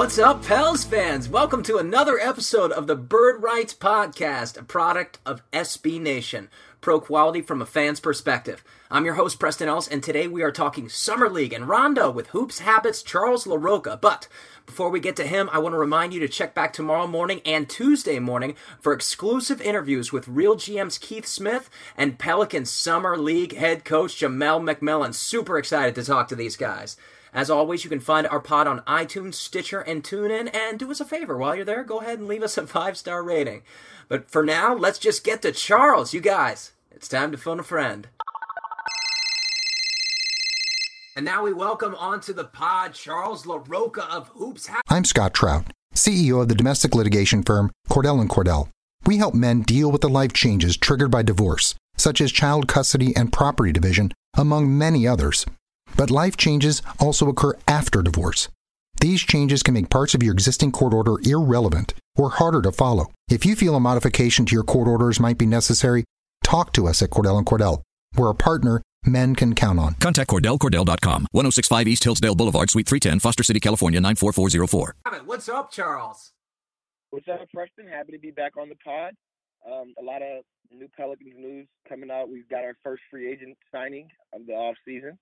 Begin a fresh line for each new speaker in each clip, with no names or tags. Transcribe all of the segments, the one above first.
What's up, Pels fans? Welcome to another episode of the Bird Writes Podcast, a product of SB Nation, pro quality from a fan's perspective. I'm your host, Preston Ellis, and today we are talking Summer League and Rondo with Hoops Habits Charles LaRocca. But before we get to him, I want to remind you to check back tomorrow morning and Tuesday morning for exclusive interviews with Real GM's Keith Smith and Pelican Summer League head coach Jamelle McMillan. Super excited to talk to these guys. As always, you can find our pod on iTunes, Stitcher, and TuneIn. And do us a favor while you're there, go ahead and leave us a five star rating. But for now, let's just get to Charles. You guys, it's time to phone a friend. And now we welcome onto the pod Charles LaRocca of Hoops.
I'm Scott Trout, CEO of the domestic litigation firm Cordell and Cordell. We help men deal with the life changes triggered by divorce, such as child custody and property division, among many others. But life changes also occur after divorce. These changes can make parts of your existing court order irrelevant or harder to follow. If you feel a modification to your court orders might be necessary, talk to us at Cordell and Cordell. We're a partner men can count on.
Contact CordellCordell.com, 1065 East Hillsdale Boulevard, Suite 310, Foster City, California, 94404.
What's up, Charles?
What's up, Preston? Happy to be back on the pod. Um, a lot of new Pelicans news coming out. We've got our first free agent signing of the off season.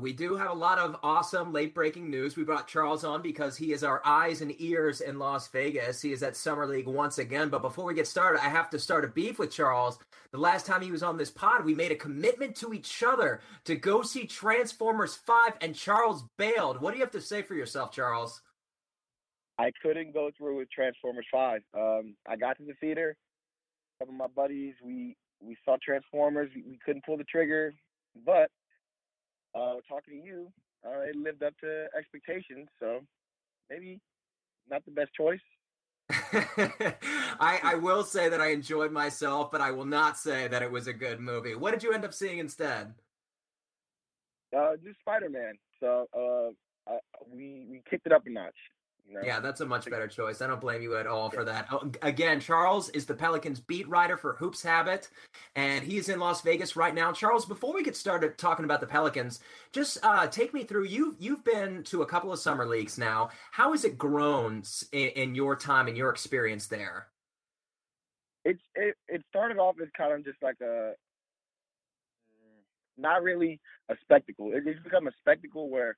We do have a lot of awesome late breaking news. We brought Charles on because he is our eyes and ears in Las Vegas. He is at Summer League once again. But before we get started, I have to start a beef with Charles. The last time he was on this pod, we made a commitment to each other to go see Transformers 5, and Charles bailed. What do you have to say for yourself, Charles?
I couldn't go through with Transformers 5. Um, I got to the theater. Some of my buddies, we we saw Transformers. We, we couldn't pull the trigger, but uh, talking to you, uh, it lived up to expectations. So maybe not the best choice.
I, I will say that I enjoyed myself, but I will not say that it was a good movie. What did you end up seeing instead?
Uh, just Spider Man. So uh, I, we we kicked it up a notch.
No. Yeah, that's a much better choice. I don't blame you at all for that. Oh, again, Charles is the Pelicans beat writer for Hoops Habit, and he's in Las Vegas right now. Charles, before we get started talking about the Pelicans, just uh, take me through. You you've been to a couple of summer leagues now. How has it grown in, in your time and your experience there?
It's it, it started off as kind of just like a not really a spectacle. It's become a spectacle where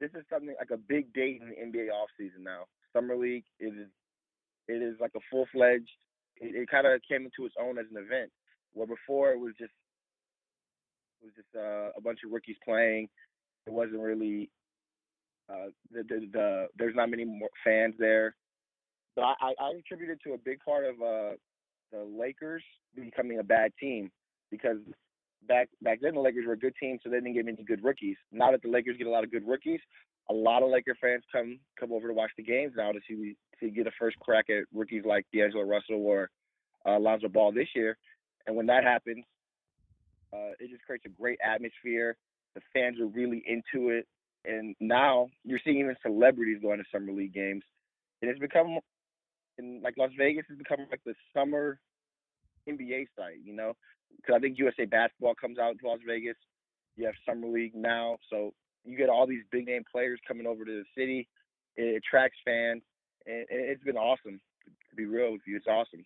this is something like a big date in the NBA offseason now. Summer League it is it is like a full fledged. It, it kind of came into its own as an event. Where before it was just it was just uh, a bunch of rookies playing. It wasn't really uh, the, the, the there's not many more fans there. So I, I attribute it to a big part of uh, the Lakers becoming a bad team because back back then the Lakers were a good team, so they didn't get many good rookies. Now that the Lakers get a lot of good rookies, a lot of Laker fans come come over to watch the games now to see to get a first crack at rookies like D'Angelo Russell or uh, Lonzo Ball this year. And when that happens, uh, it just creates a great atmosphere. The fans are really into it, and now you're seeing even celebrities going to summer league games, and it's become, in like Las Vegas, has become like the summer NBA site. You know, because I think USA Basketball comes out to Las Vegas. You have Summer League now, so you get all these big name players coming over to the city. It attracts fans, and it's been awesome To be real with you. It's awesome.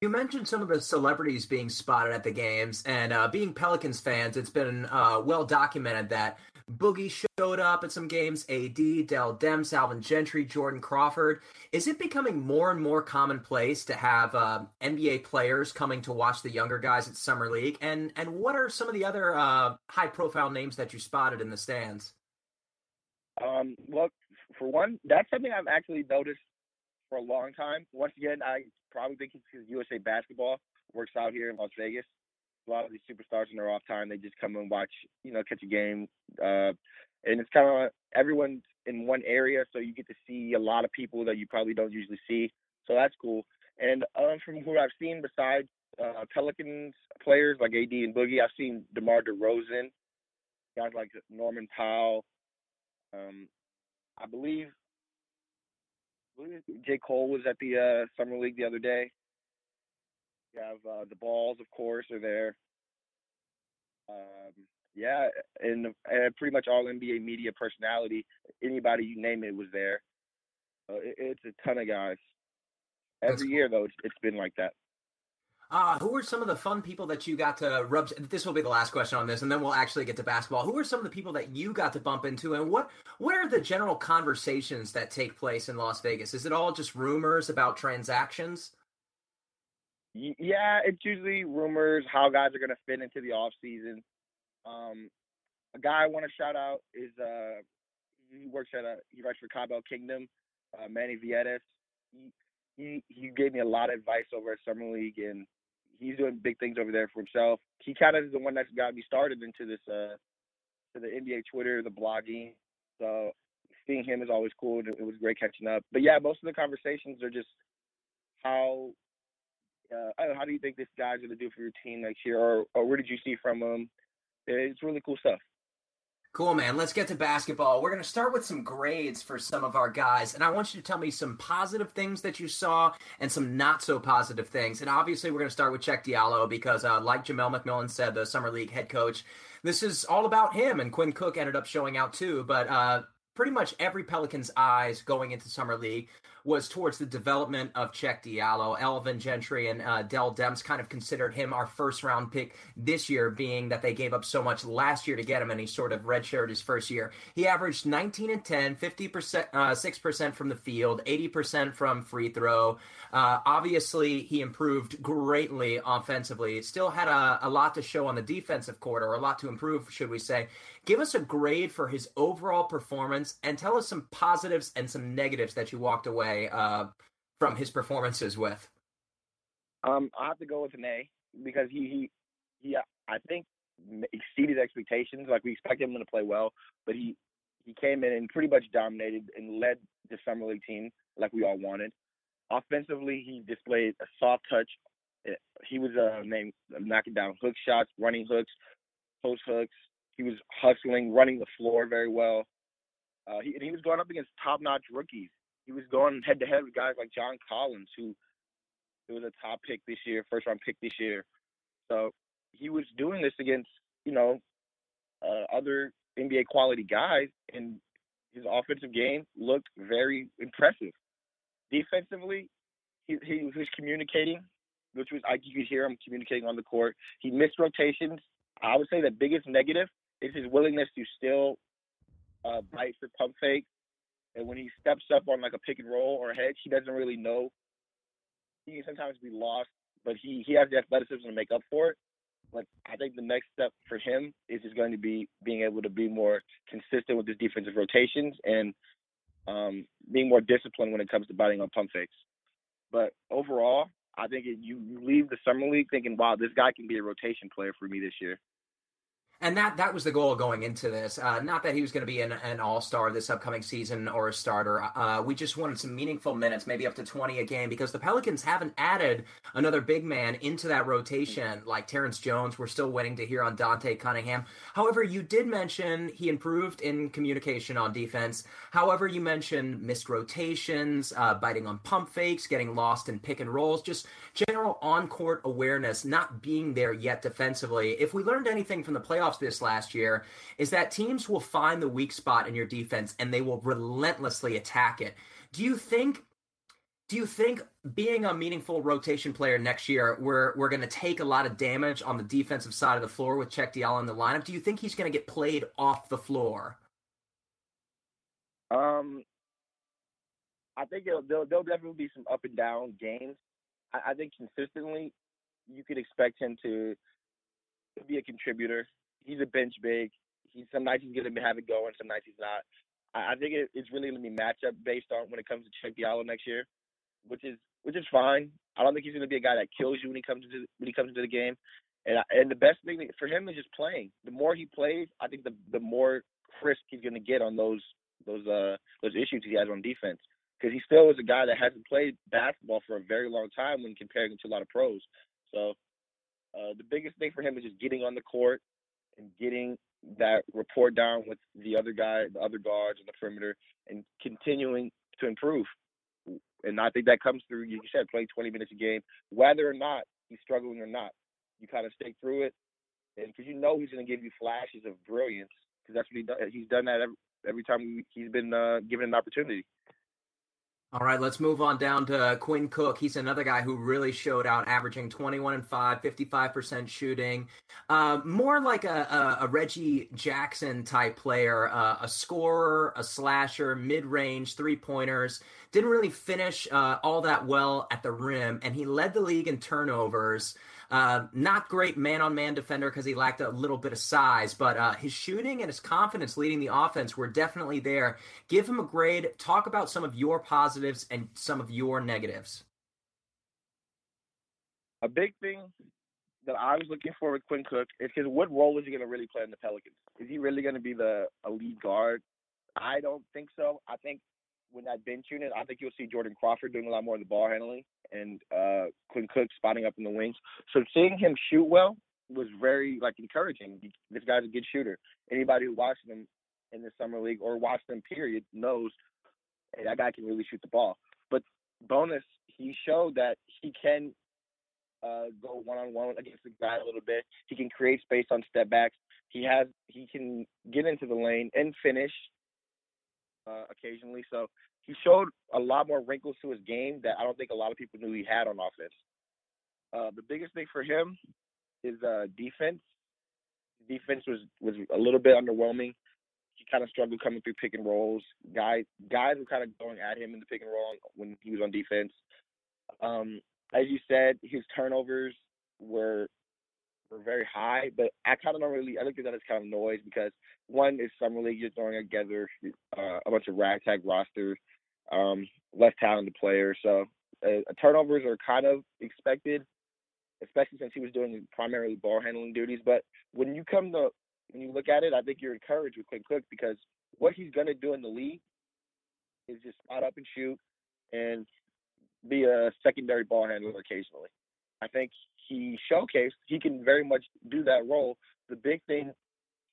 You mentioned some of the celebrities being spotted at the games, and uh, being Pelicans fans, it's been uh, well documented that Boogie showed up at some games, AD, Dell Demps, Alvin Gentry, Jordan Crawford. Is it becoming more and more commonplace to have uh, NBA players coming to watch the younger guys at Summer League? And and what are some of the other uh, high profile names that you spotted in the stands?
Um, well, for one, that's something I've actually noticed for a long time. Once again, I probably think it's because USA Basketball works out here in Las Vegas. A lot of these superstars in their off time, they just come and watch, you know, catch a game. Uh, and it's kind of everyone's in one area, so you get to see a lot of people that you probably don't usually see. So that's cool. And um, from who I've seen besides uh, Pelicans players like AD and Boogie, I've seen DeMar DeRozan, guys like Norman Powell. Um, I believe J. Cole was at the uh, summer league the other day. You have uh, the balls, of course, are there. Um, yeah, and, and pretty much all NBA media personality, anybody you name it was there. Uh, it, it's a ton of guys. Every That's year, though, it's, it's been like that.
Uh, who are some of the fun people that you got to rub? This will be the last question on this, and then we'll actually get to basketball. Who are some of the people that you got to bump into, and what what are the general conversations that take place in Las Vegas? Is it all just rumors about transactions?
Yeah, it's usually rumors how guys are to fit into the off season. Um, a guy I want to shout out is uh, he works at a he writes for Cobell Kingdom, uh, Manny Viedes. He, he he gave me a lot of advice over at Summer League, and he's doing big things over there for himself. He kind of is the one that's got me started into this uh to the NBA Twitter, the blogging. So seeing him is always cool. It was great catching up. But yeah, most of the conversations are just how uh, how do you think this guy's going to do for your team next year, or, or did you see from him? It's really cool stuff.
Cool, man. Let's get to basketball. We're going to start with some grades for some of our guys. And I want you to tell me some positive things that you saw and some not so positive things. And obviously, we're going to start with Cheick Diallo because, uh, like Jamelle McMillan said, the Summer League head coach, this is all about him. And Quinn Cook ended up showing out too. But uh, pretty much every Pelicans' eyes going into Summer League was towards the development of Cheick Diallo. Alvin Gentry and uh, Dell Demps kind of considered him our first round pick this year, being that they gave up so much last year to get him, and he sort of redshirted his first year. He averaged 19 and 10, 50%, uh, 6% from the field, 80% from free throw. Uh, obviously, he improved greatly offensively. Still had a, a lot to show on the defensive court, or a lot to improve, should we say. Give us a grade for his overall performance and tell us some positives and some negatives that you walked away uh, from his performances with.
Um, I have to go with an A because he he he I think exceeded expectations. Like we expected him to play well, but he he came in and pretty much dominated and led the summer league team like we all wanted. Offensively, he displayed a soft touch. He was uh, named knocking down hook shots, running hooks, post hooks, he was hustling, running the floor very well. Uh, he, he was going up against top-notch rookies. He was going head-to-head with guys like John Collins, who it was a top pick this year, first-round pick this year. So he was doing this against, you know, uh, other NBA quality guys, and his offensive game looked very impressive. Defensively, he, he was communicating, which was I you could hear him communicating on the court. He missed rotations. I would say the biggest negative is his willingness to still uh, bite for pump fake. And when he steps up on like a pick and roll or a hedge, he doesn't really know. He can sometimes be lost, but he, he has the athleticism to make up for it. But I think the next step for him is just going to be being able to be more consistent with his defensive rotations and um, being more disciplined when it comes to biting on pump fakes. But overall, I think it, you leave the summer league thinking, wow, this guy can be a rotation player for me this year
and that that was the goal going into this. Uh, not that he was going to be an, an all star this upcoming season or a starter. Uh, we just wanted some meaningful minutes, maybe up to twenty a game, because the Pelicans haven't added another big man into that rotation like Terrence Jones. We're still waiting to hear on Dante Cunningham. However, you did mention he improved in communication on defense. However, you mentioned missed rotations, uh, biting on pump fakes, getting lost in pick and rolls, just general on court awareness not being there yet defensively. If we learned anything from the playoffs this last year is that teams will find the weak spot in your defense and they will relentlessly attack it. Do you think Do you think being a meaningful rotation player next year, we're we're going to take a lot of damage on the defensive side of the floor with Cheick Diallo in the lineup? Do you think he's going to get played off the floor?
Um, I think there'll, there'll definitely be some up and down games. I, I think consistently, you could expect him to be a contributor. He's a bench big. He's some nights he's to have it going, some nights he's not. I, I think it, it's really to be matchup based on when it comes to Cheick Diallo next year, which is which is fine. I don't think he's to be a guy that kills you when he comes into when he comes into the game. And and the best thing for him is just playing. The more he plays, I think the the more crisp he's to get on those those uh those issues he has on defense because he still is a guy that hasn't played basketball for a very long time when comparing him to a lot of pros. So uh, the biggest thing for him is just getting on the court and getting that rapport down with the other guy, the other guards on the perimeter, and continuing to improve. And I think that comes through, you said, playing 20 minutes a game, whether or not he's struggling or not. You kind of stick through it, and because you know he's going to give you flashes of brilliance, because that's what he does. He's done that every, every time he's been uh, given an opportunity.
All right, let's move on down to Quinn Cook. He's another guy who really showed out, averaging 21 and 5, 55% shooting. Uh, more like a, a, a, Reggie Jackson type player, uh, a scorer, a slasher, mid range, three pointers. Didn't really finish uh, all that well at the rim, and he led the league in turnovers. Uh, not great man on man defender because he lacked a little bit of size, but uh, his shooting and his confidence leading the offense were definitely there. Give him a grade. Talk about some of your positives and some of your negatives.
A big thing that I was looking for with Quinn Cook is because what role is he going to really play in the Pelicans? Is he really going to be the lead guard? I don't think so. I think when that bench unit, I think you'll see Jordan Crawford doing a lot more of the ball handling and uh, Quinn Cook spotting up in the wings. So seeing him shoot well was very like encouraging. This guy's a good shooter. Anybody who watched him in the summer league or watched him period knows hey, that guy can really shoot the ball. But bonus, he showed that he can uh, go one on one against the guy a little bit. He can create space on step backs. He has he can get into the lane and finish uh, occasionally. So he showed a lot more wrinkles to his game that I don't think a lot of people knew he had on offense. Uh, the biggest thing for him is uh, defense. Defense was was a little bit underwhelming. He kind of struggled coming through pick and rolls. Guys guys were kind of going at him in the pick and roll when he was on defense. Um, as you said, his turnovers were were very high, but I kind of don't really. I look at that as kind of noise because one is summer league, you're throwing together uh, a bunch of ragtag rosters, um, less talented players, so uh, turnovers are kind of expected, especially since he was doing primarily ball handling duties. But when you come to when you look at it, I think you're encouraged with Quinn Cook because what he's going to do in the league is just spot up and shoot and be a secondary ball handler occasionally. I think he showcased he can very much do that role. The big thing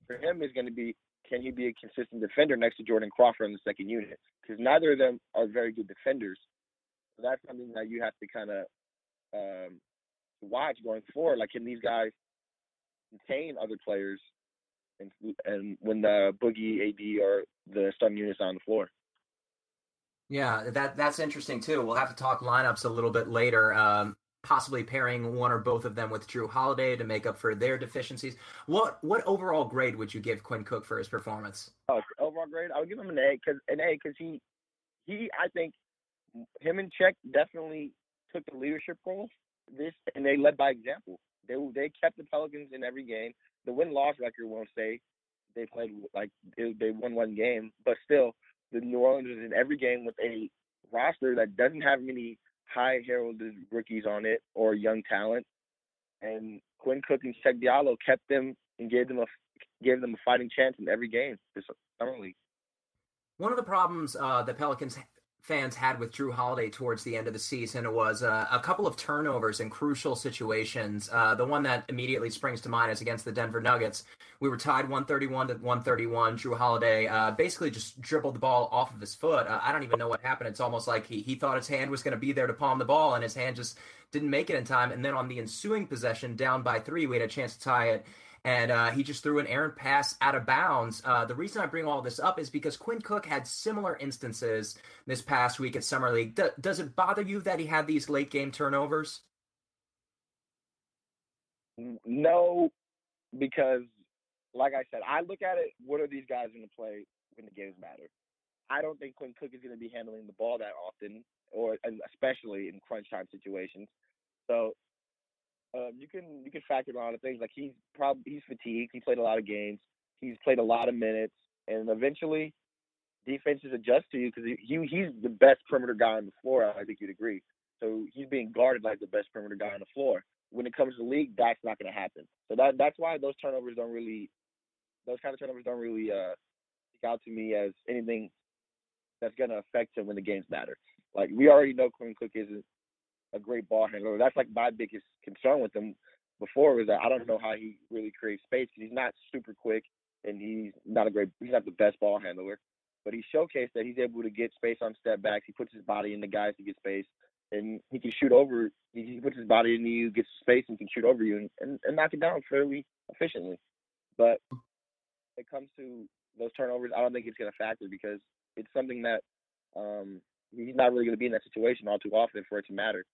for him is going to be can he be a consistent defender next to Jordan Crawford in the second unit? Because neither of them are very good defenders. So that's something that you have to kind of um, watch going forward. Like, can these guys contain other players, and and when the boogie AD or the starting units on the floor?
Yeah, that that's interesting too. We'll have to talk lineups a little bit later. Um, possibly pairing one or both of them with Jrue Holiday to make up for their deficiencies. What what overall grade would you give Quinn Cook for his performance?
Oh, overall grade, I would give him an A because an A because he he I think him and Cheick definitely took the leadership role this and they led by example. They they kept the Pelicans in every game. The win loss record won't say they played like they, they won one game, but still the New Orleans is in every game with a roster that doesn't have many high heralded rookies on it or young talent. And Quinn Cook and Cheick Diallo kept them and gave them a gave them a fighting chance in every game this summer league.
One of the problems uh, the Pelicans fans had with Jrue Holiday towards the end of the season was uh, a couple of turnovers in crucial situations. Uh, the one that immediately springs to mind is against the Denver Nuggets. We were tied 131 to 131. Jrue Holiday uh, basically just dribbled the ball off of his foot. Uh, I don't even know what happened. It's almost like he, he thought his hand was going to be there to palm the ball, and his hand just didn't make it in time. And then on the ensuing possession, down by three, we had a chance to tie it and uh, he just threw an errant pass out of bounds. Uh, the reason I bring all this up is because Quinn Cook had similar instances this past week at Summer League. D- does it bother you that he had these late game turnovers?
No, because like I said, I look at it. What are these guys going to play when the games matter? I don't think Quinn Cook is going to be handling the ball that often, or especially in crunch time situations. So um, you can you can factor a lot of things. Like he's probably he's fatigued. He played a lot of games. He's played a lot of minutes, and eventually defenses adjust to you because he, he he's the best perimeter guy on the floor. I think you'd agree. So he's being guarded like the best perimeter guy on the floor. When it comes to the league, that's not going to happen. So that that's why those turnovers don't really those kind of turnovers don't really uh, stick out to me as anything that's going to affect him when the games matter. Like we already know Quinn Cook isn't a great ball handler. That's like my biggest concern with him before was that I don't know how he really creates space because he's not super quick and he's not a great he's not the best ball handler. But he showcased that he's able to get space on step backs. He puts his body in the guys to get space, and he can shoot over. He puts his body into you, gets space, and can shoot over you and, and, and knock it down fairly efficiently. But it comes to those turnovers, I don't think it's going to factor because it's something that um, he's not really going to be in that situation all too often for it to matter.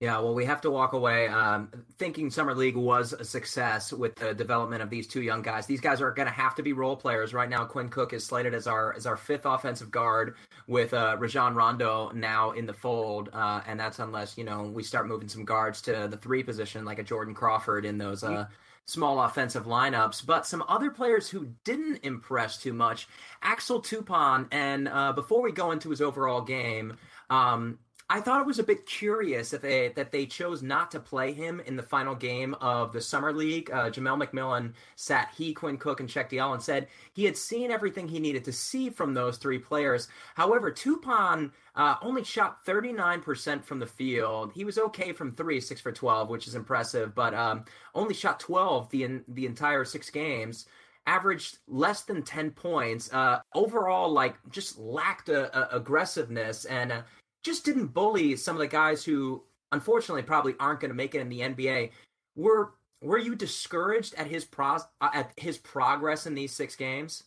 Yeah, well, we have to walk away um, thinking Summer League was a success with the development of these two young guys. These guys are going to have to be role players right now. Quinn Cook is slated as our as our fifth offensive guard with uh, Rajon Rondo now in the fold, uh, and that's unless you know we start moving some guards to the three position like a Jordan Crawford in those uh, small offensive lineups, but some other players who didn't impress too much. Axel Toupane, and uh, before we go into his overall game, um, I thought it was a bit curious that they that they chose not to play him in the final game of the summer league. Uh, Jamelle McMillan sat he, Quinn Cook, and Cheick Diallo and said he had seen everything he needed to see from those three players. However, Toupane uh, only shot 39% from the field. He was okay from three, six for 12, which is impressive, but um, only shot 12 the the entire six games averaged less than 10 points uh, overall like just lacked a, a aggressiveness and uh, just didn't bully some of the guys who unfortunately probably aren't going to make it in the NBA. Were were you discouraged at his pro at his progress in these six games?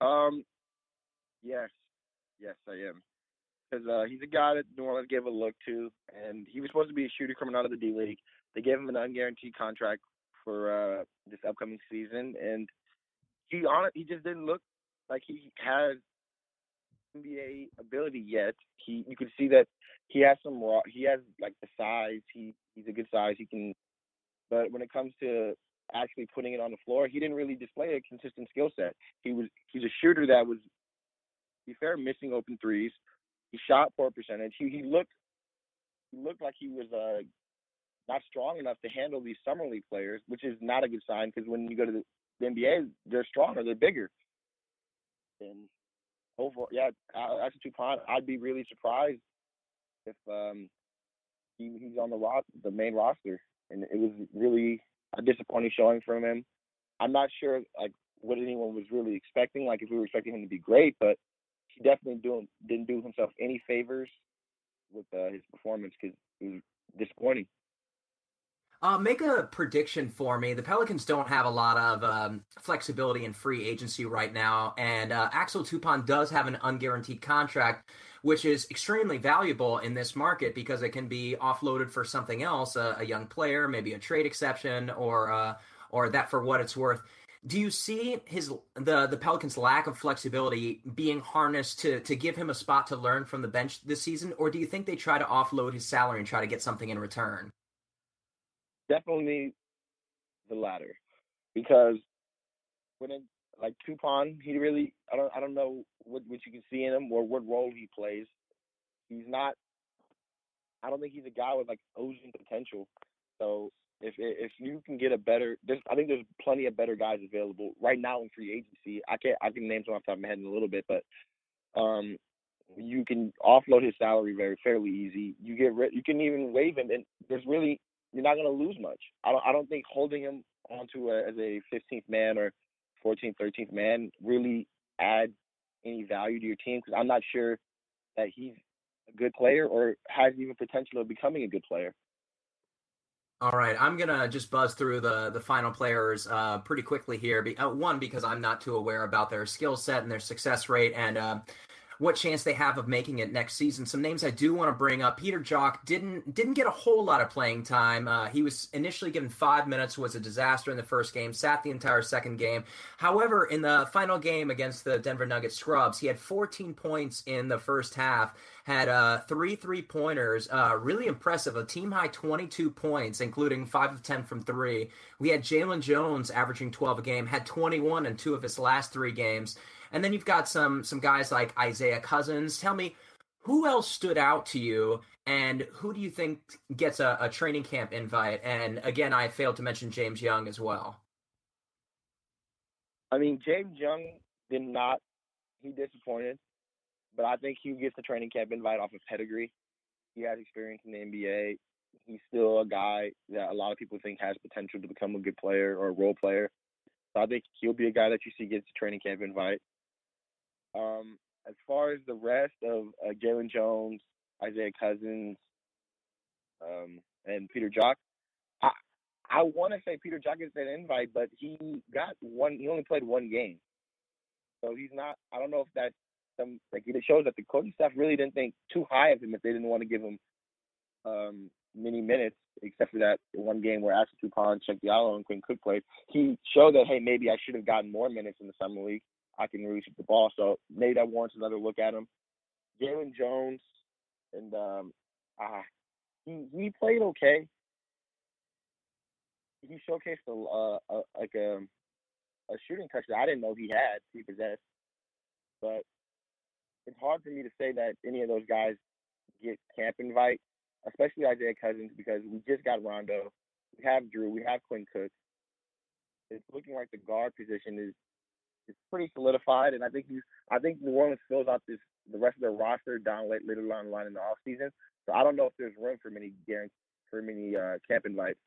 Um, yes, yes, I am. Because uh, he's a guy that New Orleans gave a look to, and he was supposed to be a shooter coming out of the D League. They gave him an unguaranteed contract for uh, this upcoming season, and he on he just didn't look like he had NBA ability yet. He you can see that he has some raw. He has like the size. He he's a good size. He can, but when it comes to actually putting it on the floor, he didn't really display a consistent skill set. He was he's a shooter that was, be fair, missing open threes. He shot poor percentage. He he looked he looked like he was uh not strong enough to handle these summer league players, which is not a good sign because when you go to the, the NBA, they're stronger, they're bigger. And overall, yeah, Axel Toupane, I'd be really surprised if um, he, he's on the ro- the main roster, and it was really a disappointing showing from him. I'm not sure like what anyone was really expecting, like if we were expecting him to be great, but he definitely doing didn't do himself any favors with uh, his performance because it was disappointing.
Uh, make a prediction for me. The Pelicans don't have a lot of um, flexibility in free agency right now, and uh, Axel Toupane does have an unguaranteed contract, which is extremely valuable in this market because it can be offloaded for something else, a, a young player, maybe a trade exception, or uh, or that for what it's worth. Do you see his the the Pelicans' lack of flexibility being harnessed to to give him a spot to learn from the bench this season, or do you think they try to offload his salary and try to get something in return?
Definitely the latter because when it, like Toupane, he really I don't I don't know what what you can see in him or what role he plays. He's not. I don't think he's a guy with like ocean potential. So if if you can get a better, there's I think there's plenty of better guys available right now in free agency. I can't I can name some off the top of my head in a little bit, but um, you can offload his salary very fairly easy. You get rid, you can even waive him, and there's really you're not going to lose much. I don't, I don't think holding him onto a, as a 15th man or 14th, 13th man really adds any value to your team because I'm not sure that he's a good player or has even potential of becoming a good player.
All right, I'm gonna just buzz through the the final players uh, pretty quickly here. Be, uh, one because I'm not too aware about their skill set and their success rate, and uh, what chance they have of making it next season. Some names I do want to bring up. Peter Njoku didn't didn't get a whole lot of playing time. Uh, he was initially given five minutes, was a disaster in the first game, sat the entire second game. However, in the final game against the Denver Nuggets scrubs, he had 14 points in the first half, had uh, three three pointers, uh, really impressive. A team high 22 points, including five of 10 from three. We had Jalen Jones averaging 12 a game, had 21 in two of his last three games. And then you've got some some guys like Isaiah Cousins. Tell me, who else stood out to you, and who do you think gets a, a training camp invite? And again, I failed to mention James Young as well.
I mean, James Young did not. He disappointed, but I think he gets the training camp invite off of pedigree. He has experience in the NBA. He's still a guy that a lot of people think has potential to become a good player or a role player. So I think he'll be a guy that you see gets a training camp invite. Um, as far as the rest of uh, Jalen Jones, Isaiah Cousins, um, and Peter Njoku, I I want to say Peter Njoku gets an invite, but he got one. He only played one game, so he's not. I don't know if that's some like it shows that the coaching staff really didn't think too high of him if they didn't want to give him um, many minutes, except for that one game where Axel Toupane, Cheick Diallo, and Quinn Cook played. He showed that hey, maybe I should have gotten more minutes in the summer league. I can really shoot the ball. So maybe that warrants another look at him. Jalen Jones, and um, ah, he he played okay. He showcased a, uh, a like a a shooting touch that I didn't know he had. He possessed, but it's hard for me to say that any of those guys get camp invite, especially Isaiah Cousins, because we just got Rondo, we have Jrue, we have Quinn Cook. It's looking like the guard position is it's pretty solidified, and I think you, I think New Orleans fills out this the rest of their roster down late later down the line in the off season. So I don't know if there's room for many for many uh, camp invites.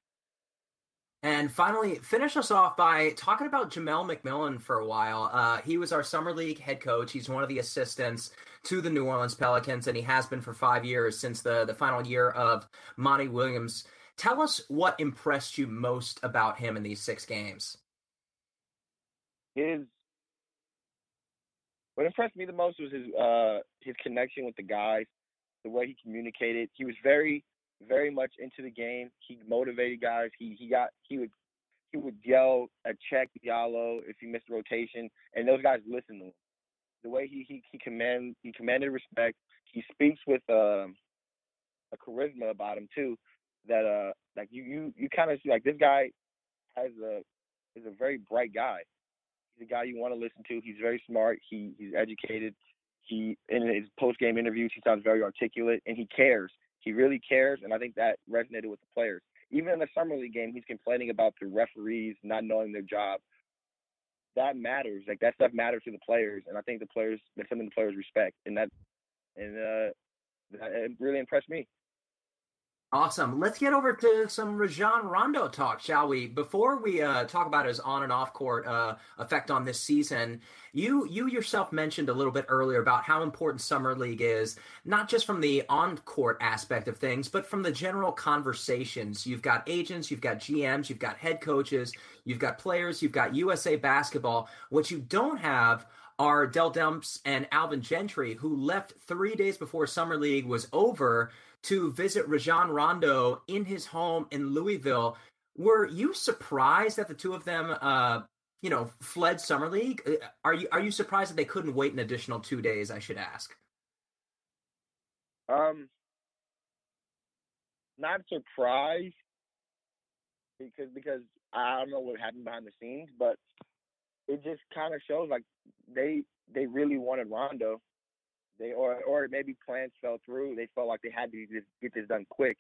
And finally, finish us off by talking about Jamelle McMillan for a while. Uh, he was our summer league head coach. He's one of the assistants to the New Orleans Pelicans, and he has been for five years since the the final year of Monty Williams. Tell us what impressed you most about him in these six games.
His what impressed me the most was his uh his connection with the guys, the way he communicated. He was very very much into the game. He motivated guys. He he got he would he would yell at Cheick Diallo if he missed rotation, and those guys listened to him. The way he he he command he commanded respect. He speaks with uh, a charisma about him too. That uh like you you you kind of see like this guy has a is a very bright guy. He's a guy you want to listen to. He's very smart. He he's educated. He in his post game interviews he sounds very articulate and he cares. He really cares, and I think that resonated with the players. Even in the summer league game, he's complaining about the referees not knowing their job. That matters. Like that stuff matters to the players, and I think the players that's something the players respect, and that and uh, that, it really impressed me.
Awesome. Let's get over to some Rajon Rondo talk, shall we? Before we uh, talk about his on and off court uh, effect on this season, you you yourself mentioned a little bit earlier about how important summer league is, not just from the on court aspect of things, but from the general conversations. You've got agents, you've got GMs, you've got head coaches, you've got players, you've got USA Basketball. What you don't have are Dell Demps and Alvin Gentry, who left three days before Summer League was over to visit Rajon Rondo in his home in Louisville. Were you surprised that the two of them, uh, you know, fled summer league? Uh, are you are you surprised that they couldn't wait an additional two days? I should ask.
Um, not surprised because because I don't know what happened behind the scenes, but it just kind of shows like they they really wanted Rondo they or or maybe plans fell through. They felt like they had to just get this done quick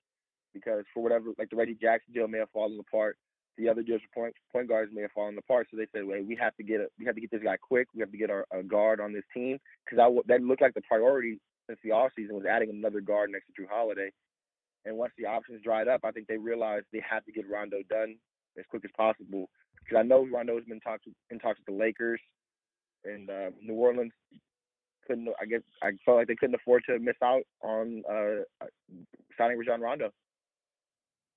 because for whatever, like the Reggie Jackson deal may have fallen apart. The other deals point point guards may have fallen apart. So they said, "Wait, we have to get a, we have to get this guy quick. We have to get our a guard on this team because I that looked like the priority since the off season was adding another guard next to Jrue Holiday. And once the options dried up, I think they realized they had to get Rondo done as quick as possible. Because I know Rondo has been talks in talks with the Lakers and uh, New Orleans couldn't. I guess I felt like they couldn't afford to miss out on uh, signing Rajon Rondo.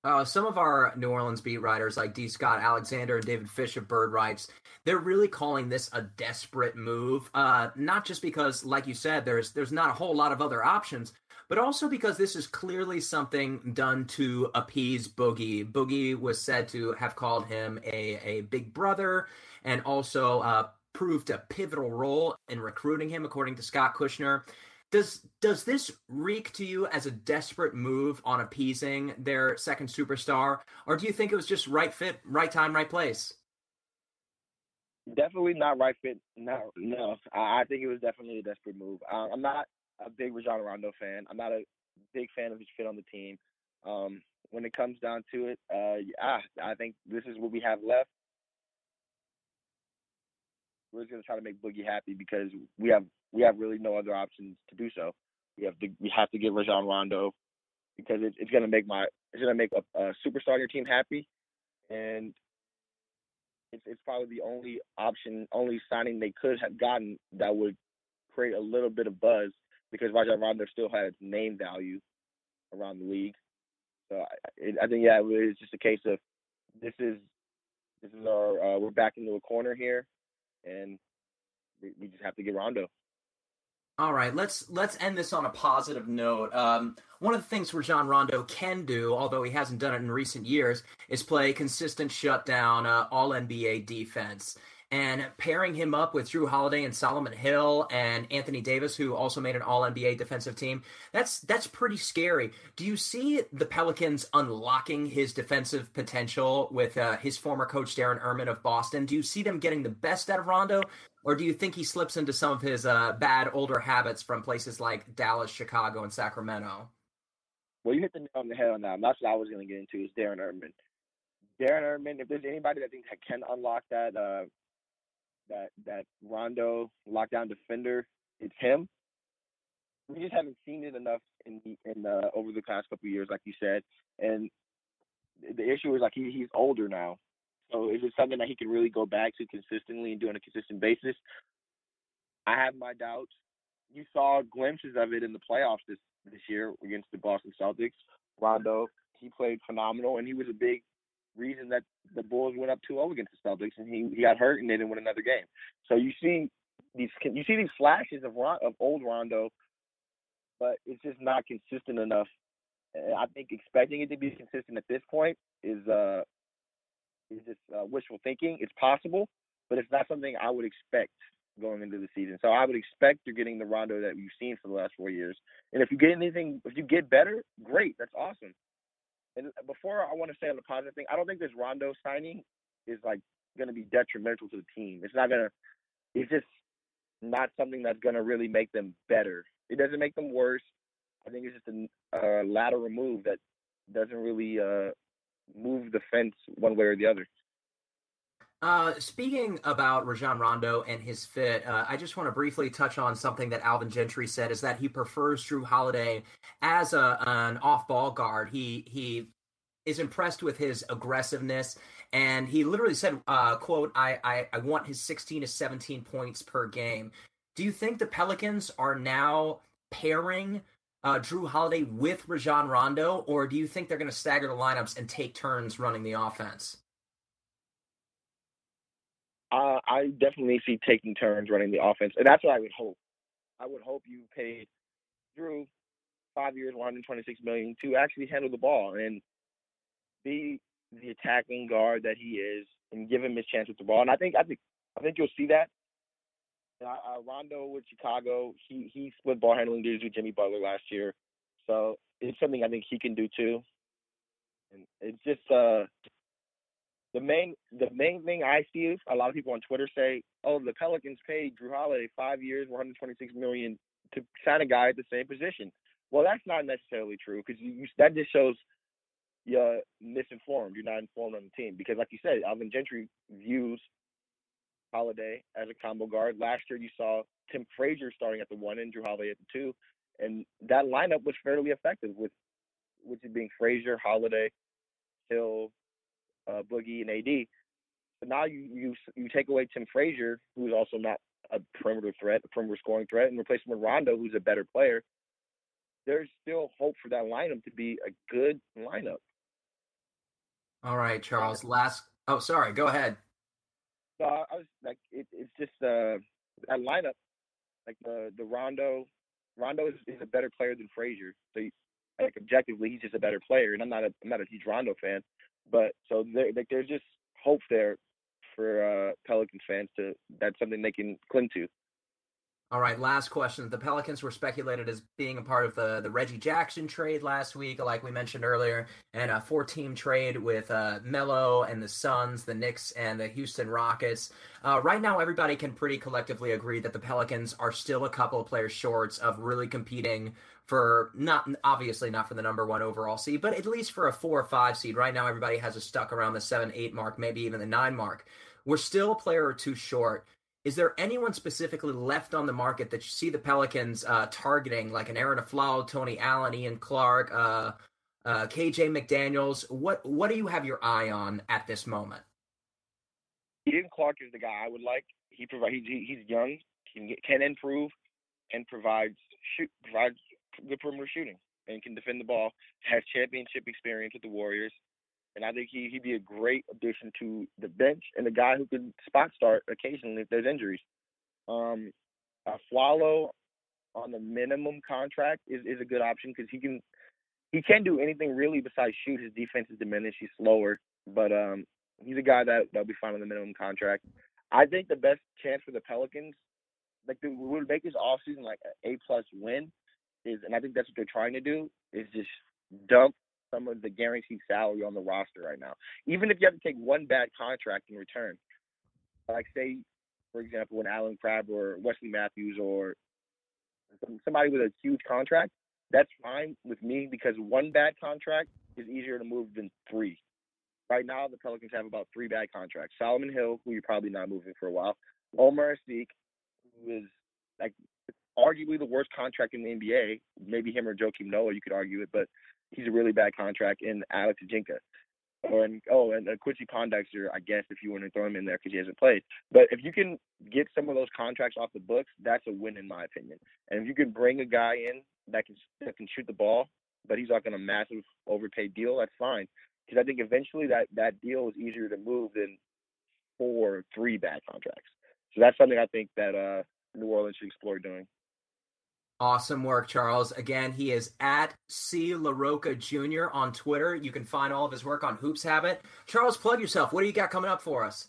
Uh, some of our New Orleans beat writers, like D. Scott Alexander and David Fisch of Bird Writes, they're really calling this a desperate move. Uh, not just because, like you said, there's there's not a whole lot of other options, but also because this is clearly something done to appease Boogie. Boogie was said to have called him a a big brother, and also uh, proved a pivotal role in recruiting him, according to Scott Kushner. Does does this reek to you as a desperate move on appeasing their second superstar, or do you think it was just right fit, right time, right place?
Definitely not right fit. No, no. I, think it was definitely a desperate move. Uh, I'm not a big Rajon Rondo fan. I'm not a big fan of his fit on the team. Um, when it comes down to it, uh, yeah, I think this is what we have left. We're just gonna try to make Boogie happy because we have we have really no other options to do so. We have to we have to get Rajon Rondo because it, it's gonna make my it's gonna make a, a superstar on your team happy, and it's it's probably the only option, only signing they could have gotten that would create a little bit of buzz because Rajon Rondo still has name value around the league. So I, I think yeah, it's just a case of this is this is our uh, we're back into a corner here, and we, just have to get Rondo.
All right, let's let's end this on a positive note. Um, one of the things Rajon Rondo can do, although he hasn't done it in recent years, is play consistent shutdown, uh, All NBA defense and pairing him up with Jrue Holiday and Solomon Hill and Anthony Davis, who also made an All NBA defensive team, that's that's pretty scary. Do you see the Pelicans unlocking his defensive potential with uh, his former coach Darren Erman of Boston? Do you see them getting the best out of Rondo, or do you think he slips into some of his uh, bad older habits from places like Dallas, Chicago, and Sacramento?
Well, you hit the nail on the head on that. That's what I was going to get into is Darren Erman. Darren Erman, if there's anybody that thinks that can unlock that uh, that that Rondo lockdown defender. It's him. We just haven't seen it enough in the, in uh, over the past couple years, like you said. And the issue is like he he's older now, so is it something that he can really go back to consistently and do on a consistent basis? I have my doubts. You saw glimpses of it in the playoffs this this year against the Boston Celtics. Rondo, he played phenomenal, and he was a big reason that the Bulls went up 2-0 against the Celtics, and he, he got hurt and they didn't win another game. So you see these you see these flashes of of old Rondo, but it's just not consistent enough. I think expecting it to be consistent at this point is uh is just uh, wishful thinking. It's possible, but it's not something I would expect going into the season. So I would expect you're getting the Rondo that you've seen for the last four years. And if you get anything, if you get better, great. That's awesome. And before I want to say on the positive thing, I don't think this Rondo signing is like going to be detrimental to the team. It's not going to. It's just not something that's going to really make them better. It doesn't make them worse. I think it's just a, a lateral move that doesn't really uh, move the fence one way or the other.
Uh, speaking about Rajon Rondo and his fit, uh, I just want to briefly touch on something that Alvin Gentry said: is that he prefers Jrue Holiday as a an off ball guard. He he is impressed with his aggressiveness, and he literally said, uh, "quote I, I I want his 16 to 17 points per game." Do you think the Pelicans are now pairing uh, Jrue Holiday with Rajon Rondo, or do you think they're going to stagger the lineups and take turns running the offense?
Uh, I definitely see taking turns running the offense, and that's what I would hope. I would hope you paid Jrue five years, 126 million to actually handle the ball and be the attacking guard that he is, and give him his chance with the ball. And I think I think I think you'll see that. Uh, Rondo with Chicago, he he split ball handling duties with Jimmy Butler last year, so it's something I think he can do too. And it's just uh the main the main thing I see is a lot of people on Twitter say, "Oh, the Pelicans paid Jrue Holiday five years, 126 million to sign a guy at the same position." Well, that's not necessarily true because that just shows you're misinformed. You're not informed on the team because, like you said, Alvin Gentry views Holiday as a combo guard. Last year, you saw Tim Frazier starting at the one and Jrue Holiday at the two, and that lineup was fairly effective with which is being Frazier, Holiday, Hill, uh, Boogie and AD. But now you you you take away Tim Frazier, who's also not a perimeter threat, a perimeter scoring threat, and replace him with Rondo, who's a better player. There's still hope for that lineup to be a good lineup.
All right, Charles. Last. Oh, sorry. Go ahead.
So I was like, it, it's just uh, that lineup, like the the Rondo. Rondo is, is a better player than Frazier. So, like objectively, he's just a better player. And I'm not a I'm not a huge Rondo fan, but so there, like, there's just hope there for uh, Pelicans fans to that's something they can cling to.
All right, last question. The Pelicans were speculated as being a part of the, the Reggie Jackson trade last week, like we mentioned earlier, and a four team trade with uh, Melo and the Suns, the Knicks, and the Houston Rockets. Uh, right now, everybody can pretty collectively agree that the Pelicans are still a couple of players short of really competing for not obviously not for the number one overall seed, but at least for a four or five seed. Right now, everybody has us stuck around the seven, eight mark, maybe even the nine mark. We're still a player or two short. Is there anyone specifically left on the market that you see the Pelicans uh, targeting, like an Arron Afflalo, Tony Allen, Ian Clark, uh, uh, KJ McDaniels? What what do you have your eye on at this moment?
Ian Clark is the guy I would like. He provide he, he's young, can get, can improve, and provides shoot provides good perimeter shooting and can defend the ball. Has championship experience with the Warriors and I think he he'd be a great addition to the bench and a guy who could spot start occasionally if there's injuries. Um, Afflalo on the minimum contract is, is a good option because he can he can't do anything really besides shoot. His defense is diminished. He's slower, but um, he's a guy that that'll be fine on the minimum contract. I think the best chance for the Pelicans, like the, would make this offseason like an A plus win, is, and I think that's what they're trying to do, is just dump some of the guaranteed salary on the roster right now. Even if you have to take one bad contract in return, like say, for example, when Allen Crabbe or Wesley Matthews or somebody with a huge contract, that's fine with me because one bad contract is easier to move than three. Right now, the Pelicans have about three bad contracts. Solomon Hill, who you're probably not moving for a while. Omer Asik, who is like arguably the worst contract in the NBA. Maybe him or Joakim Noah, you could argue it, but he's a really bad contract, and Alex Ajinca. Or and oh, and uh, Quincy Pondexter, I guess if you want to throw him in there because he hasn't played. But if you can get some of those contracts off the books, that's a win in my opinion. And if you can bring a guy in that can that can shoot the ball, but he's not going a massive overpaid deal, that's fine. Because I think eventually that that deal is easier to move than four or three bad contracts. So that's something I think that uh, New Orleans should explore doing.
Awesome work, Charles. Again, he is at C LaRocca Jr. on Twitter. You can find all of his work on Hoops Habit. Charles, plug yourself. What do you got coming up for us?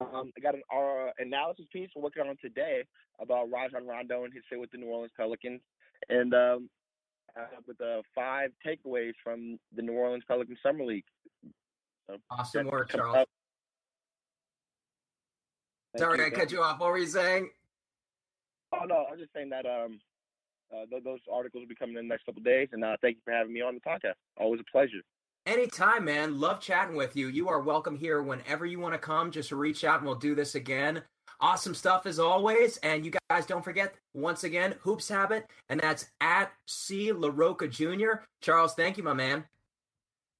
Um, I got an uh, analysis piece we're working on today about Rajon Rondo and his fit with the New Orleans Pelicans, and um, uh, with the five takeaways from the New Orleans Pelicans Summer League.
So, awesome work, Charles. Sorry, I cut you off. What were you saying?
Oh no, I'm just saying that um, uh, th- those articles will be coming in the next couple days, and uh, thank you for having me on the podcast. Always a pleasure.
Anytime, man. Love chatting with you. You are welcome here whenever you want to come. Just reach out and we'll do this again. Awesome stuff as always. And you guys don't forget, once again, Hoops Habit, and that's at C LaRocca Jr. Charles, thank you, my man.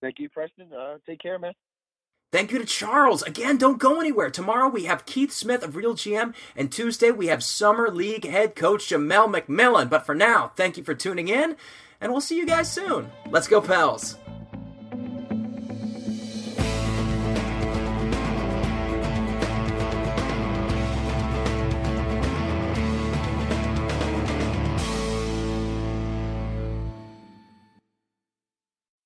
Thank you, Preston. Uh, take care, man.
Thank you to Charles. Again, don't go anywhere. Tomorrow we have Keith Smith of Real GM, and Tuesday we have Summer League head coach Jamelle McMillan. But for now, thank you for tuning in, and we'll see you guys soon. Let's go, Pels.